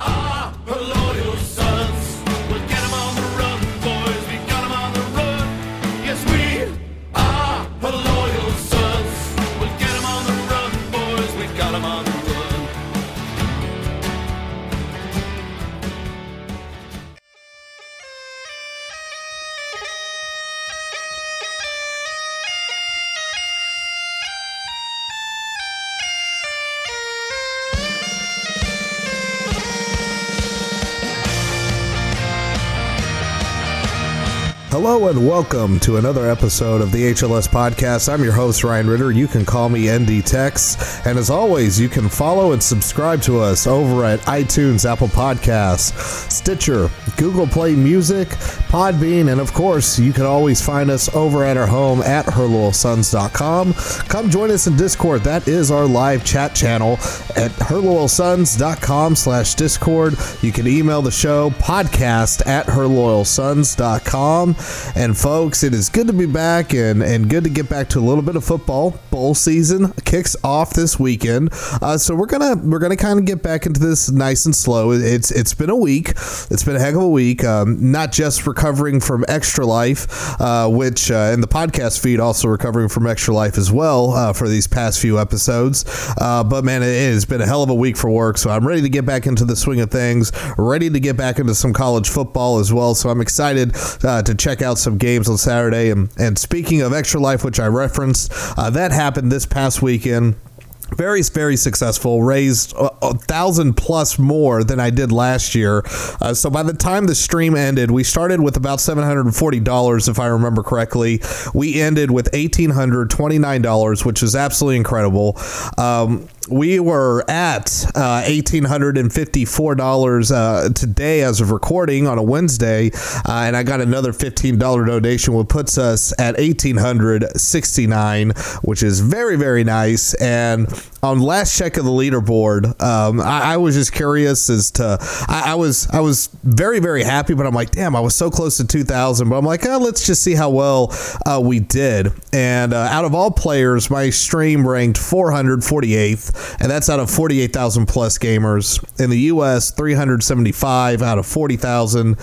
are her Hello and welcome to another episode of the HLS Podcast. I'm your host, Ryan Ritter. You can call me ND Tex. And as always, you can follow and subscribe to us over at iTunes, Apple Podcasts, Stitcher, Google Play Music, Podbean, and of course, you can always find us over at our home at herloyalsons.com. Come join us in Discord. That is our live chat channel at herloyalsons.com slash Discord. You can email the show podcast at herloyalsons.com. And folks, it is good to be back and, and good to get back to a little bit of football. Bowl season kicks off this weekend. Uh, so we're gonna we're gonna kind of get back into this nice and slow. It's it's been a week. It's been a heck of a week. Um, not just recovering from extra life, uh, which uh, in the podcast feed also recovering from extra life as well uh, for these past few episodes. Uh, but man, it has been a hell of a week for work. So I'm ready to get back into the swing of things. Ready to get back into some college football as well. So I'm excited uh, to check out some games on Saturday. And and speaking of extra life, which I referenced, uh, that happened this past weekend. Very very successful. Raised a, a thousand plus more than i did last year. Uh, so by the time the stream ended we started with about $740 if i remember correctly. We ended with $1829 which is absolutely incredible. Um, we were at uh, $1,854 uh, today as of recording on a Wednesday, uh, and I got another $15 donation, which puts us at 1,869, which is very, very nice. And on last check of the leaderboard, um, I, I was just curious as to I, I was I was very very happy, but I'm like, damn, I was so close to 2,000. But I'm like, oh, let's just see how well uh, we did. And uh, out of all players, my stream ranked 448th, and that's out of 48,000 plus gamers in the U.S. 375 out of 40,000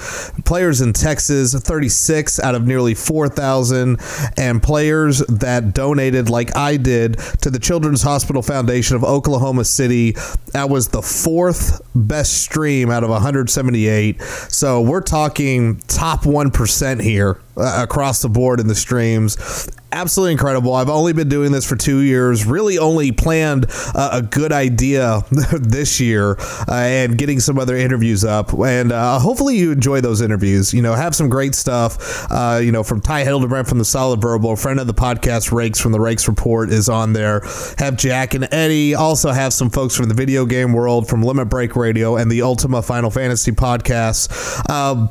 players in Texas, 36 out of nearly 4,000, and players that donated like I did to the Children's Hospital Foundation of Oklahoma City. That was the fourth best stream out of 178. So we're talking top 1% here uh, across the board in the streams. Absolutely incredible. I've only been doing this for two years. Really, only planned uh, a good idea this year uh, and getting some other interviews up. And uh, hopefully, you enjoy those interviews. You know, have some great stuff. Uh, you know, from Ty Hildebrand from the Solid Verbal, friend of the podcast, Rakes from the Rakes Report, is on there. Have Jack and Eddie. Also, have some folks from the video game world from Limit Break Radio and the Ultima Final Fantasy podcast. Um,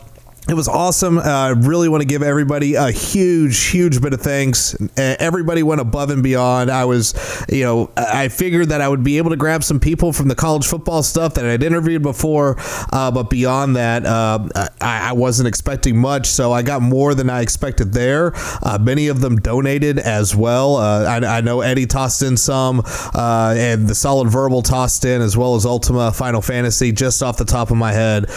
it was awesome. I uh, really want to give everybody a huge, huge bit of thanks. Everybody went above and beyond. I was, you know, I figured that I would be able to grab some people from the college football stuff that I'd interviewed before, uh, but beyond that, uh, I, I, wasn't expecting much. So I got more than I expected there. Uh, many of them donated as well. Uh, I, I, know Eddie tossed in some, and the Solid Verbal tossed in, as well as Ultima Final Fantasy, just off the top of my head.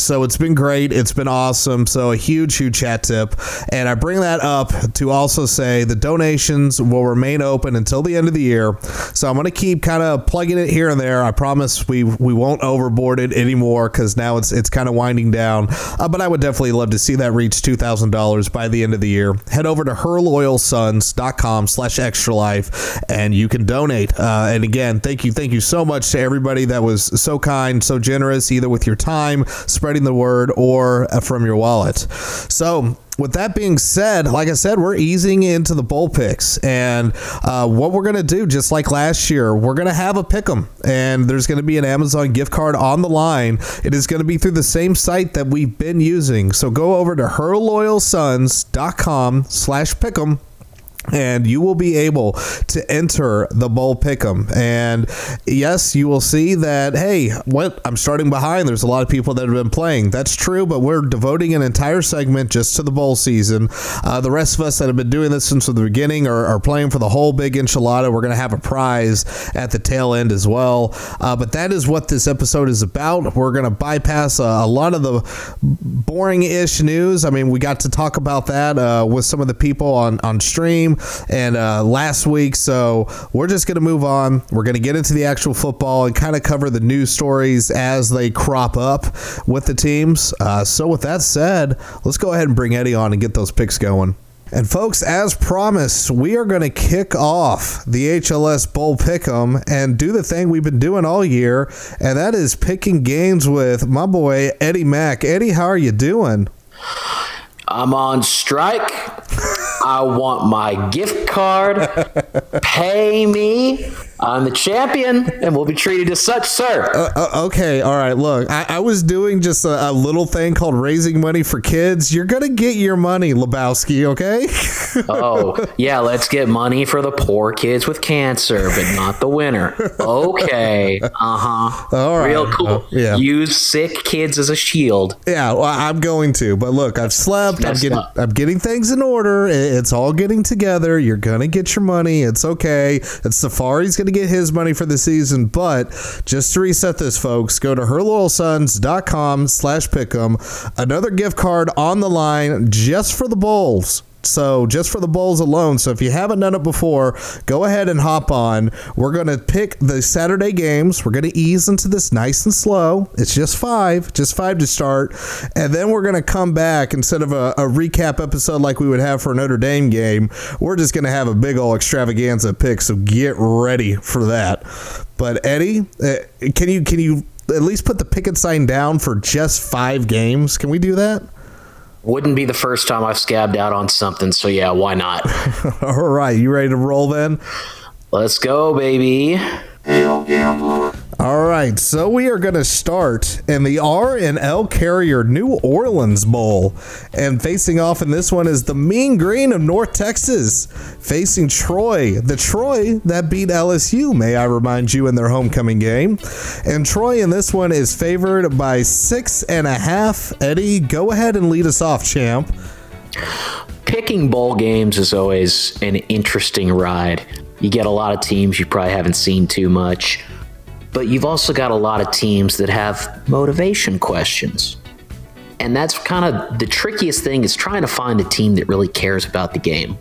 so it's been great. It's been awesome awesome. So a huge, huge chat tip. And I bring that up to also say the donations will remain open until the end of the year. So I'm going to keep kind of plugging it here and there. I promise we we won't overboard it anymore because now it's it's kind of winding down. Uh, but I would definitely love to see that reach two thousand dollars by the end of the year. Head over to herloyalsons.com slash extra life and you can donate. Uh, and again, thank you, thank you so much to everybody that was so kind, so generous, either with your time, spreading the word, or uh, from your wallet. So with that being said, like I said, we're easing into the bowl picks, and uh, what we're gonna do, just like last year, we're gonna have a pick 'em, and there's gonna be an Amazon gift card on the line. It is gonna be through the same site that we've been using. So go over to herloyalsons.com slash pick'em and you will be able to enter the bowl pick'em. And yes, you will see that. Hey, what I'm starting behind. There's a lot of people that have been playing. That's true, but we're devoting an entire segment just to the bowl season. Uh, the rest of us that have been doing this since the beginning are, are playing for the whole big enchilada. We're going to have a prize at the tail end as well. Uh, but that is what this episode is about. We're going to bypass a, a lot of the boring-ish news. I mean, we got to talk about that uh, with some of the people on on stream and uh, last week. So we're just going to move on. We're going to get into the actual football and kind of cover the news stories as they crop up with the teams. Uh, so with that said, let's go ahead and bring Eddie on and get those picks going. And folks, as promised, we are going to kick off the HLS Bowl Pick'em and do the thing we've been doing all year, and that is picking games with my boy Eddie Mack. Eddie, how are you doing? I'm on strike. I want my gift card. Pay me. I'm the champion, and we'll be treated as such, sir. Uh, okay, all right. Look, I, I was doing just a, a little thing called raising money for kids. You're gonna get your money, Lebowski. Okay? oh, yeah. Let's get money for the poor kids with cancer, but not the winner. Okay. Uh huh. All right. Real cool. Uh, yeah. Use sick kids as a shield. yeah, well, I'm going to. But look, I've slept. I'm getting. up. I'm getting things in order. It's all getting together. You're gonna get your money. It's okay. And Safari's gonna get his money for the season. But just to reset this, folks, go to herloyalsons.com slash pick'em. Another gift card on the line just for the bowls. So just for the bowls alone. So if you haven't done it before, go ahead and hop on. We're gonna pick the Saturday games. We're gonna ease into this nice and slow. It's just five, just five to start, and then we're gonna come back instead of a, a recap episode like we would have for a Notre Dame game. We're just gonna have a big old extravaganza pick. So get ready for that. But Eddie, uh, can you can you at least put the picket sign down for just five games? Can we do that? Wouldn't be the first time I've scabbed out on something, so yeah, why not? All right, you ready to roll then? Let's go, baby. All right, so we are going to start in the R and L Carrier New Orleans Bowl, and facing off in this one is the Mean Green of North Texas facing Troy, the Troy that beat LSU. May I remind you in their homecoming game, and Troy in this one is favored by six and a half. Eddie, go ahead and lead us off, champ. Picking bowl games is always an interesting ride. You get a lot of teams you probably haven't seen too much, but you've also got a lot of teams that have motivation questions. And that's kind of the trickiest thing is trying to find a team that really cares about the game.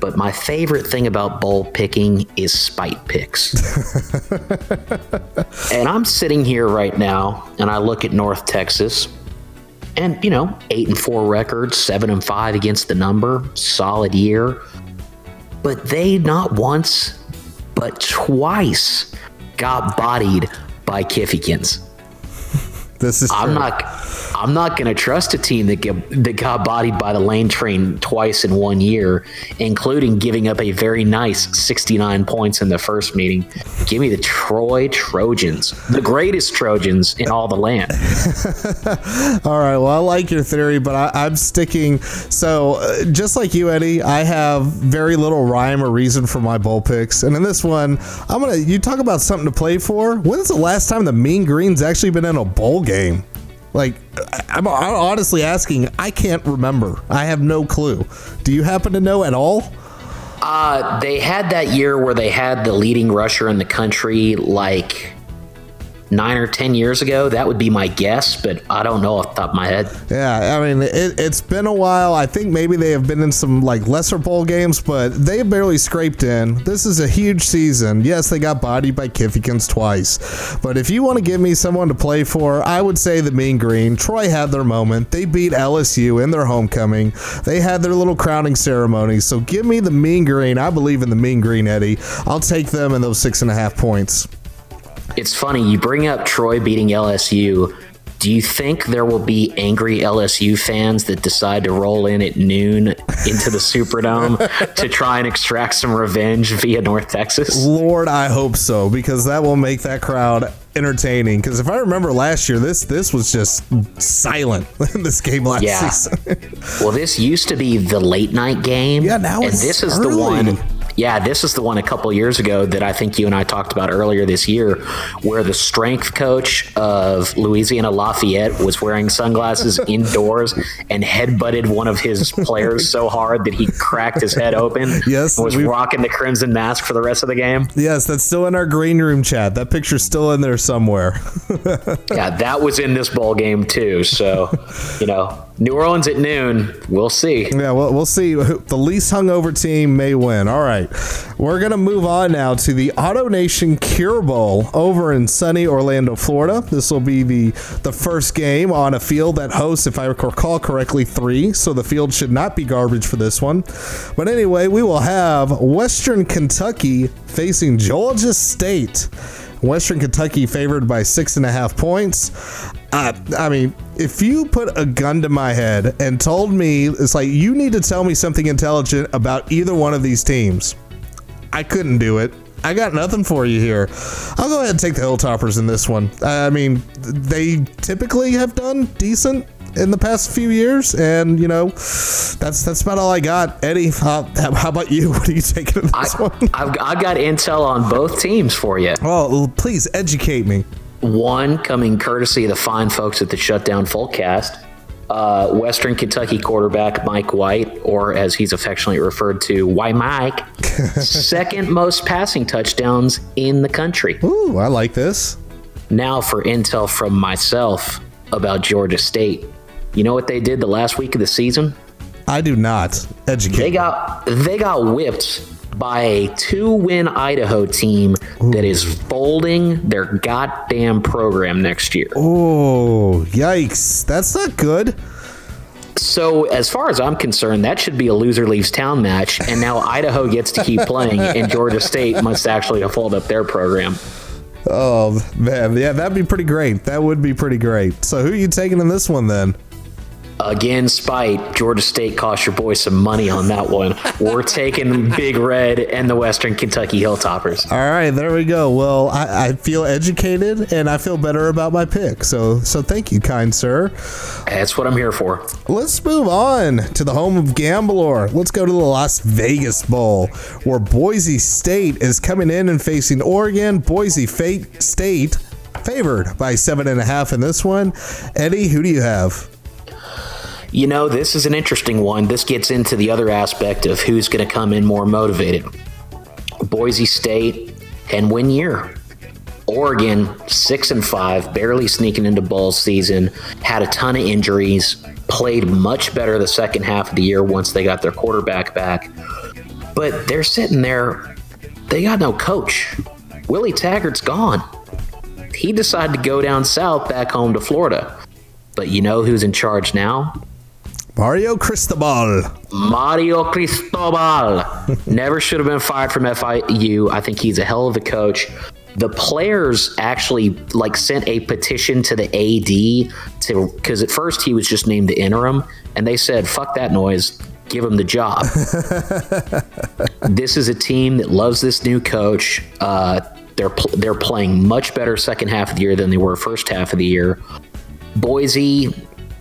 But my favorite thing about bowl picking is spite picks. and I'm sitting here right now and I look at North Texas and you know, 8 and 4 records, 7 and 5 against the number, solid year. But they not once, but twice got bodied by Kiffykins. This is I'm true. not I'm not going to trust a team that get, that got bodied by the lane train twice in one year, including giving up a very nice 69 points in the first meeting. Give me the Troy Trojans, the greatest Trojans in all the land. All right. Well, I like your theory, but I, I'm sticking. So, uh, just like you, Eddie, I have very little rhyme or reason for my bowl picks. And in this one, I'm gonna. You talk about something to play for. When's the last time the Mean Green's actually been in a bowl game? Like, I'm, I'm honestly asking. I can't remember. I have no clue. Do you happen to know at all? Uh, they had that year where they had the leading rusher in the country like nine or ten years ago. That would be my guess, but I don't know off the top of my head. Yeah, I mean, it, it's been a while. I think maybe they have been in some like lesser bowl games, but they barely scraped in. This is a huge season. Yes, they got bodied by Kiffykins twice, but if you want to give me someone to play for, I would say the Mean Green. Troy had their moment. They beat LSU in their homecoming. They had their little crowning ceremony. So give me the Mean Green. I believe in the Mean Green, Eddie. I'll take them in those six and a half points. It's funny, you bring up Troy beating LSU. Do you think there will be angry LSU fans that decide to roll in at noon into the Superdome to try and extract some revenge via North Texas? Lord, I hope so because that will make that crowd entertaining because if I remember last year, this this was just silent in this game last Yeah. season. Well, this used to be the late night game. Yeah, now and it's this is early. the one. Yeah, this is the one a couple years ago that I think you and I talked about earlier this year, where the strength coach of Louisiana Lafayette was wearing sunglasses indoors and headbutted one of his players so hard that he cracked his head open. Yes, and was rocking the crimson mask for the rest of the game. yes, that's still in our green room chat. That picture's still in there somewhere. Yeah, that was in this ball game too. So, you know, New Orleans at noon. We'll see. Yeah, well, we'll see. The least hungover team may win. All right. We're going to move on now to the AutoNation Cure Bowl over in sunny Orlando, Florida. This will be the, the first game on a field that hosts, if I recall correctly, three. So the field should not be garbage for this one. But anyway, we will have Western Kentucky facing Georgia State. Western Kentucky favored by six and a half points. Uh, I mean, if you put a gun to my head and told me it's like you need to tell me something intelligent about either one of these teams, I couldn't do it. I got nothing for you here. I'll go ahead and take the Hilltoppers in this one. I mean, they typically have done decent in the past few years, and you know, that's that's about all I got. Eddie, how, how about you? What are you taking in this I, one? I've, I got intel on both teams for you. Oh, please educate me. One coming courtesy of the fine folks at the Shutdown Fullcast. Uh, Western Kentucky quarterback Mike White, or as he's affectionately referred to, Why Mike, second most passing touchdowns in the country. Ooh, I like this. Now for intel from myself about Georgia State. You know what they did the last week of the season? I do not educate. They got they got whipped by a two-win Idaho team that is folding their goddamn program next year. Oh, yikes. That's not good. So, as far as I'm concerned, that should be a loser leaves town match, and now Idaho gets to keep playing, and Georgia State must actually fold up their program. Oh, man. Yeah, that'd be pretty great. That would be pretty great. So, who are you taking in this one then? Again, spite Georgia State cost your boy some money on that one. We're taking Big Red and the Western Kentucky Hilltoppers. All right, there we go. Well, I, I feel educated and I feel better about my pick. So, so thank you, kind sir. That's what I'm here for. Let's move on to the home of Gambler. Let's go to the Las Vegas Bowl, where Boise State is coming in and facing Oregon. Boise State favored by seven and a half in this one. Eddie, who do you have? You know, this is an interesting one. This gets into the other aspect of who's going to come in more motivated. Boise State, 10 win year. Oregon, 6 and 5, barely sneaking into bowl season, had a ton of injuries, played much better the second half of the year once they got their quarterback back. But they're sitting there, they got no coach. Willie Taggart's gone. He decided to go down south back home to Florida. But you know who's in charge now? Mario Cristobal. Mario Cristobal never should have been fired from FIU. I think he's a hell of a coach. The players actually like sent a petition to the AD to because at first he was just named the interim, and they said, "Fuck that noise." Give him the job. this is a team that loves this new coach. Uh, they're they're playing much better second half of the year than they were first half of the year. Boise,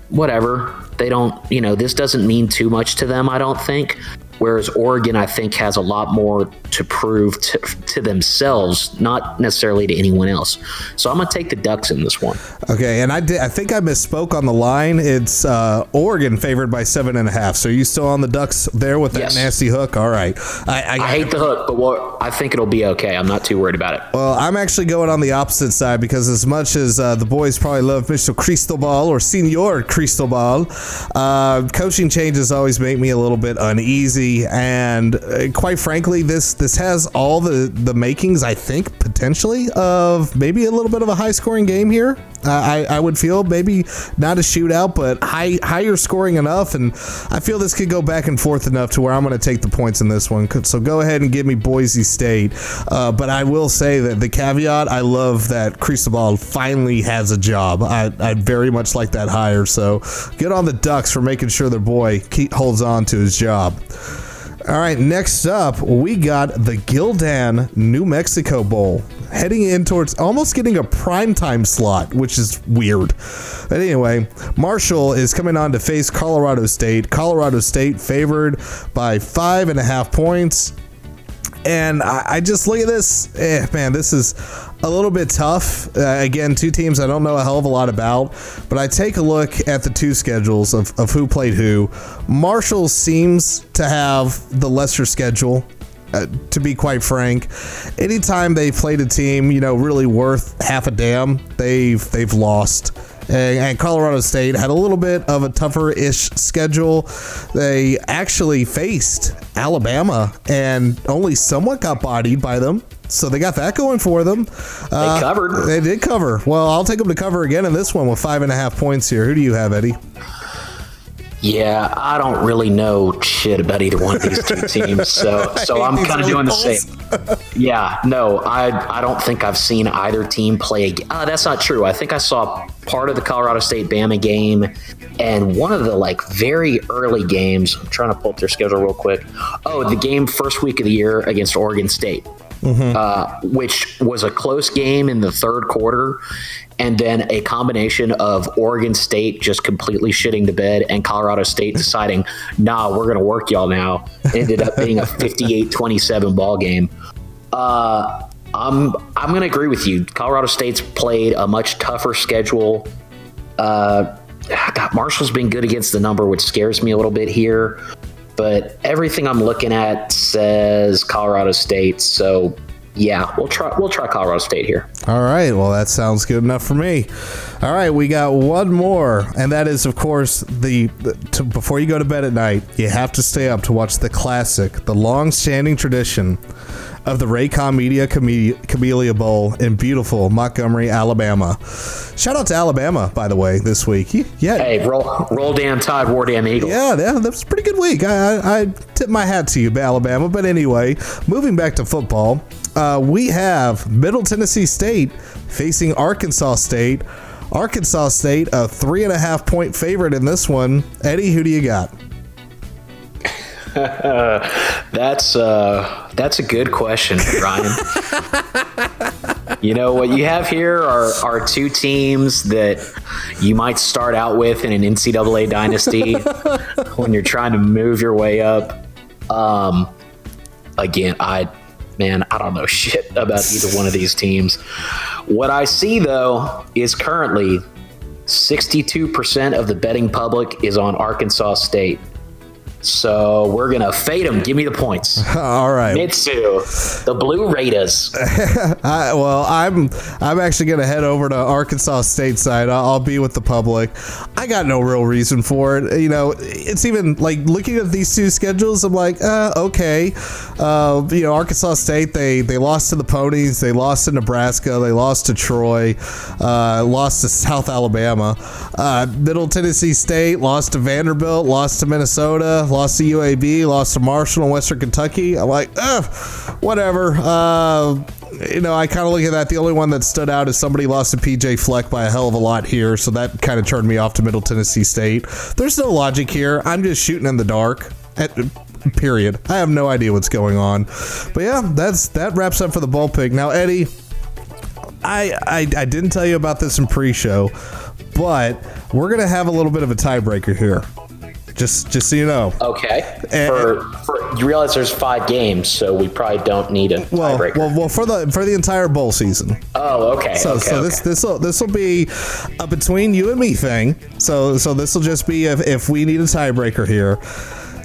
whatever. They don't, you know, this doesn't mean too much to them, I don't think. Whereas Oregon, I think, has a lot more to prove to, to themselves, not necessarily to anyone else. So I'm going to take the Ducks in this one. Okay, and I did. I think I misspoke on the line. It's uh, Oregon favored by seven and a half. So are you still on the Ducks there with that Yes. nasty hook? All right. I, I, I hate the hook, but what, I think it'll be okay. I'm not too worried about it. Well, I'm actually going on the opposite side because as much as uh, the boys probably love Mr. Cristobal or Senor Cristobal, uh, coaching changes always make me a little bit uneasy. And uh, quite frankly, this this has all the the makings, I think, potentially of maybe a little bit of a high scoring game here. Uh, I, I would feel maybe not a shootout, but high higher scoring enough, and I feel this could go back and forth enough to where I'm going to take the points in this one. So go ahead and give me Boise State. Uh, but I will say that the caveat, I love that Cristobal finally has a job. I, I very much like that hire. So good on the Ducks for making sure their boy keep, holds on to his job. All right, next up, we got the Gildan New Mexico Bowl. Heading in towards almost getting a primetime slot, which is weird. But anyway, Marshall is coming on to face Colorado State. Colorado State favored by five and a half points. And I, I just look at this, eh, man, this is a little bit tough. Uh, again, two teams I don't know a hell of a lot about, but I take a look at the two schedules of, of who played who. Marshall seems to have the lesser schedule. Uh, to be quite frank, anytime they played a team, you know, really worth half a damn, they've they've lost. And, and Colorado State had a little bit of a tougher-ish schedule. They actually faced Alabama and only somewhat got bodied by them. So they got that going for them. Uh, They covered. They did cover. Well, I'll take them to cover again in this one with five and a half points here. Who do you have, Eddie? Yeah, I don't really know shit about either one of these two teams, so so I'm kind of doing the same. Yeah, no, I I don't think I've seen either team play. Uh, that's not true. I think I saw part of the Colorado State Bama game and one of the like very early games. I'm trying to pull up their schedule real quick. Oh, the game first week of the year against Oregon State. Uh, which was a close game in the third quarter, and then a combination of Oregon State just completely shitting the bed and Colorado State deciding, nah, we're going to work y'all now. Ended up being a 58 27 ball game. Uh, I'm, I'm going to agree with you. Colorado State's played a much tougher schedule. Uh, God, Marshall's been good against the number, which scares me a little bit here. But everything I'm looking at says Colorado State. So yeah, we'll try we'll try Colorado State here. All right. Well, that sounds good enough for me. All right, we got one more, and that is, of course, the, to, before you go to bed at night, you have to stay up to watch the classic, the long-standing tradition of the Raycom Media Chame- Camellia Bowl in beautiful Montgomery, Alabama. Shout out to Alabama, by the way, this week. Yeah, Hey, roll roll damn Tide, war damn Eagle. yeah, yeah, that was a pretty good week. I, I, I tip my hat to you, Alabama. But anyway, moving back to football, uh, we have Middle Tennessee State facing Arkansas State. Arkansas State, a three and a half point favorite in this one. Eddie, who do you got? That's uh that's a good question, Ryan. you know what you have here are are two teams that you might start out with in an NCAA dynasty when you're trying to move your way up. Um again, I man, I don't know shit about either one of these teams. What I see though is currently 62% of the betting public is on Arkansas State. So we're gonna fade them. Give me the points. All right. Mitsu, the Blue Raiders. I, well, I'm I'm actually gonna head over to Arkansas State side. I'll, I'll be with the public. I got no real reason for it. You know, it's even like looking at these two schedules. I'm like, uh, okay. Uh, you know, Arkansas State they they lost to the Ponies. They lost to Nebraska. They lost to Troy. Uh, lost to South Alabama. Uh, Middle Tennessee State lost to Vanderbilt. Lost to Minnesota. Lost to UAB. Lost to Marshall and Western Kentucky. I'm like, uh, whatever. Uh, you know, I kind of look at that. The only one that stood out is somebody lost to PJ Fleck by a hell of a lot here, so that kind of turned me off to Middle Tennessee State. There's no logic here. I'm just shooting in the dark. At, period. I have no idea what's going on. But yeah, that's that wraps up for the ball pick. Now, Eddie, I, I I didn't tell you about this in pre-show, but we're gonna have a little bit of a tiebreaker here. Just just so you know. Okay. And- For, for you realize there's five games, so we probably don't need a Well, tiebreaker. well, well, for the for the entire bowl season. oh, okay. So, okay, so this this will this will be a between you and me thing. So so this will just be if, if we need a tiebreaker here.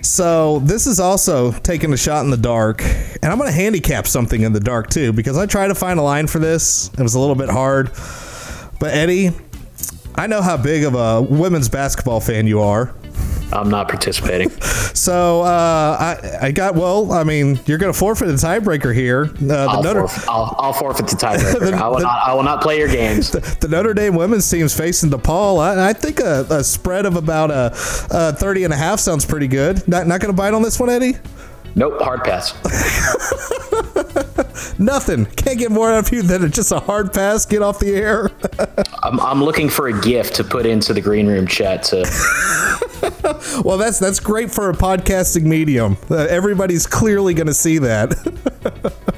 So this is also taking a shot in the dark, and I'm going to handicap something in the dark too because I tried to find a line for this. It was a little bit hard, but Eddie, I know how big of a women's basketball fan you are. I'm not participating. So uh, I I got well. I mean, you're going to forfeit the tiebreaker here. Uh, the I'll, Notre forfeit, I'll, I'll forfeit the tiebreaker. I will not. I will not play your games. the Notre Dame women's team's facing DePaul. I, I think a, a spread of about a, a 30 and a half sounds pretty good. Not, not going to bite on this one, Eddie? Nope. Hard pass. Nothing. Can't get more out of you than just a hard pass. Get off the air. I'm, I'm looking for a gift to put into the green room chat to well, that's that's great for a podcasting medium. Uh, everybody's clearly going to see that.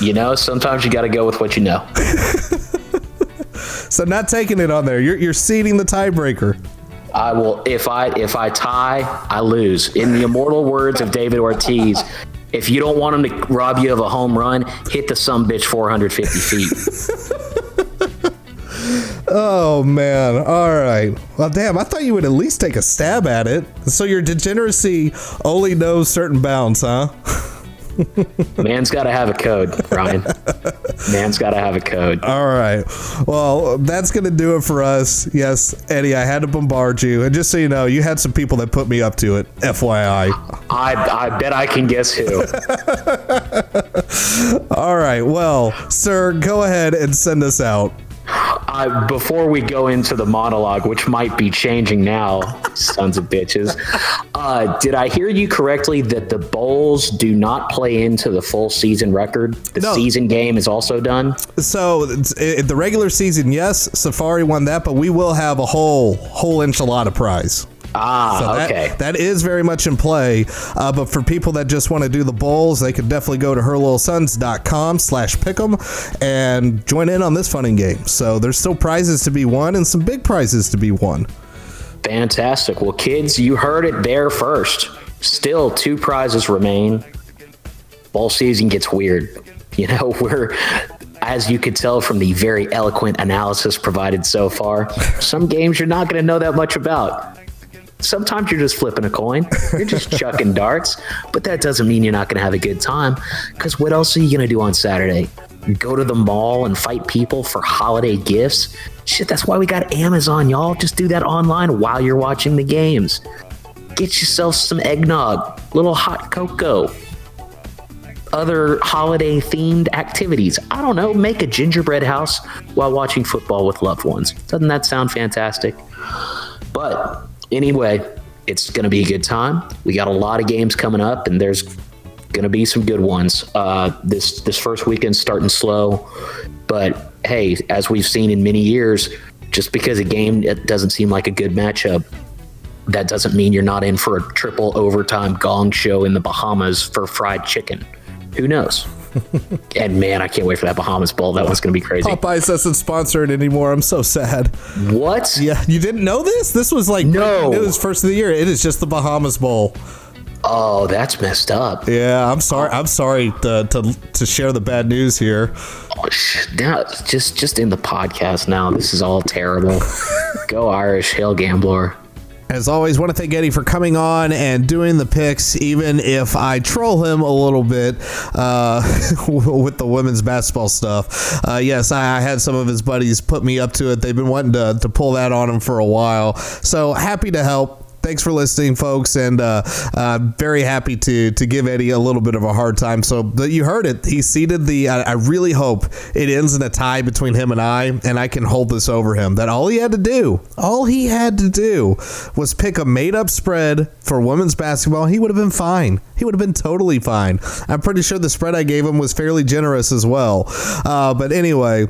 You know, sometimes you got to go with what you know. so not taking it on there. You're you're ceding the tiebreaker. I will if I if I tie, I lose. In the immortal words of David Ortiz, if you don't want him to rob you of a home run, hit the some bitch 450 feet. Oh man. All right. Well, damn. I thought you would at least take a stab at it. So your degeneracy only knows certain bounds, huh? Man's got to have a code, Ryan. Man's got to have a code. All right. Well, that's going to do it for us. Yes, Eddie, I had to bombard you. And just so you know, you had some people that put me up to it, FYI. I I bet I can guess who. All right. Well, sir, go ahead and send us out. I, before we go into the monologue, which might be changing now, sons of bitches, uh, did I hear you correctly that the bowls do not play into the full season record? The No. season game is also done. So it, the regular season, yes, Safari won that, but we will have a whole whole enchilada prize. Ah, So that, okay. that is very much in play. Uh, but for people that just want to do the bowls, they could definitely go to herloyalsons.com slash pick'em and join in on this funning game. So there's still prizes to be won and some big prizes to be won. Fantastic. Well, kids, you heard it there first. Still, two prizes remain. Bowl season gets weird. You know, we're, as you could tell from the very eloquent analysis provided so far, some games you're not going to know that much about. Sometimes you're just flipping a coin, you're just chucking darts, but that doesn't mean you're not going to have a good time. Because what else are you going to do on Saturday? Go to the mall and fight people for holiday gifts? Shit, that's why we got Amazon, y'all. Just do that online while you're watching the games. Get yourself some eggnog, little hot cocoa, other holiday themed activities. I don't know, make a gingerbread house while watching football with loved ones. Doesn't that sound fantastic? But anyway, it's going to be a good time. We got a lot of games coming up, and there's going to be some good ones. Uh, this this first weekend starting slow, but hey, as we've seen in many years, just because a game doesn't seem like a good matchup, that doesn't mean you're not in for a triple overtime gong show in the Bahamas for fried chicken. Who knows? and man, I can't wait for that Bahamas Bowl. That one's going to be crazy. Popeyes doesn't sponsor it anymore. I'm so sad. What? Yeah, you didn't know this? This was like No. It was first of the year. It is just the Bahamas Bowl. Oh, that's messed up. Yeah, I'm sorry. I'm sorry to, to to share the bad news here. Oh, Now, just just in the podcast now, this is all terrible. Go Irish, hail Gambler. As always, want to thank Eddie for coming on and doing the picks, even if I troll him a little bit uh, with the women's basketball stuff. Uh, yes, I, I had some of his buddies put me up to it. They've been wanting to, to pull that on him for a while. So happy to help. Thanks for listening, folks, and uh, uh, very happy to to give Eddie a little bit of a hard time. So, but you heard it. He ceded the. I, I really hope it ends in a tie between him and I, and I can hold this over him. That all he had to do, all he had to do, was pick a made up spread for women's basketball. He would have been fine. He would have been totally fine. I'm pretty sure the spread I gave him was fairly generous as well. Uh, but anyway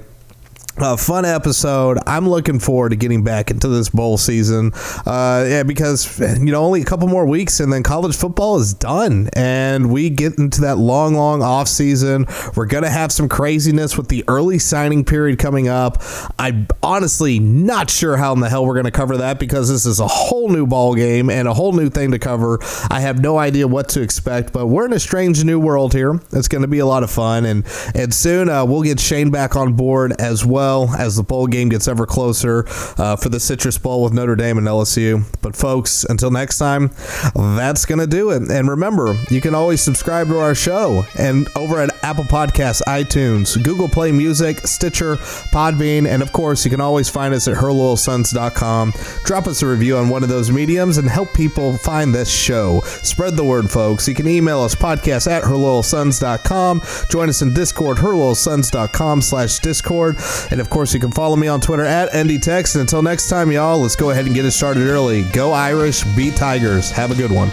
a fun episode. I'm looking forward to getting back into this bowl season. Uh, yeah, because you know only a couple more weeks and then college football is done, and we get into that long, long off season. We're gonna have some craziness with the early signing period coming up. I'm honestly not sure how in the hell we're gonna cover that because this is a whole new ball game and a whole new thing to cover. I have no idea what to expect, but we're in a strange new world here. It's to be a lot of fun, and and soon uh, we'll get Shane back on board as well as the bowl game gets ever closer uh, for the Citrus Bowl with Notre Dame and LSU. But folks, until next time, that's going to do it. And remember, you can always subscribe to our show and over at Apple Podcasts, iTunes, Google Play Music, Stitcher, Podbean, and of course, you can always find us at herloyalsons.com. Drop us a review on one of those mediums and help people find this show. Spread the word, folks. You can email us podcast at herloyalsons.com. Join us in Discord, herloyalsons.com slash Discord. And of course, you can follow me on Twitter at NDTex. And until next time, y'all, let's go ahead and get it started early. Go Irish, beat Tigers. Have a good one.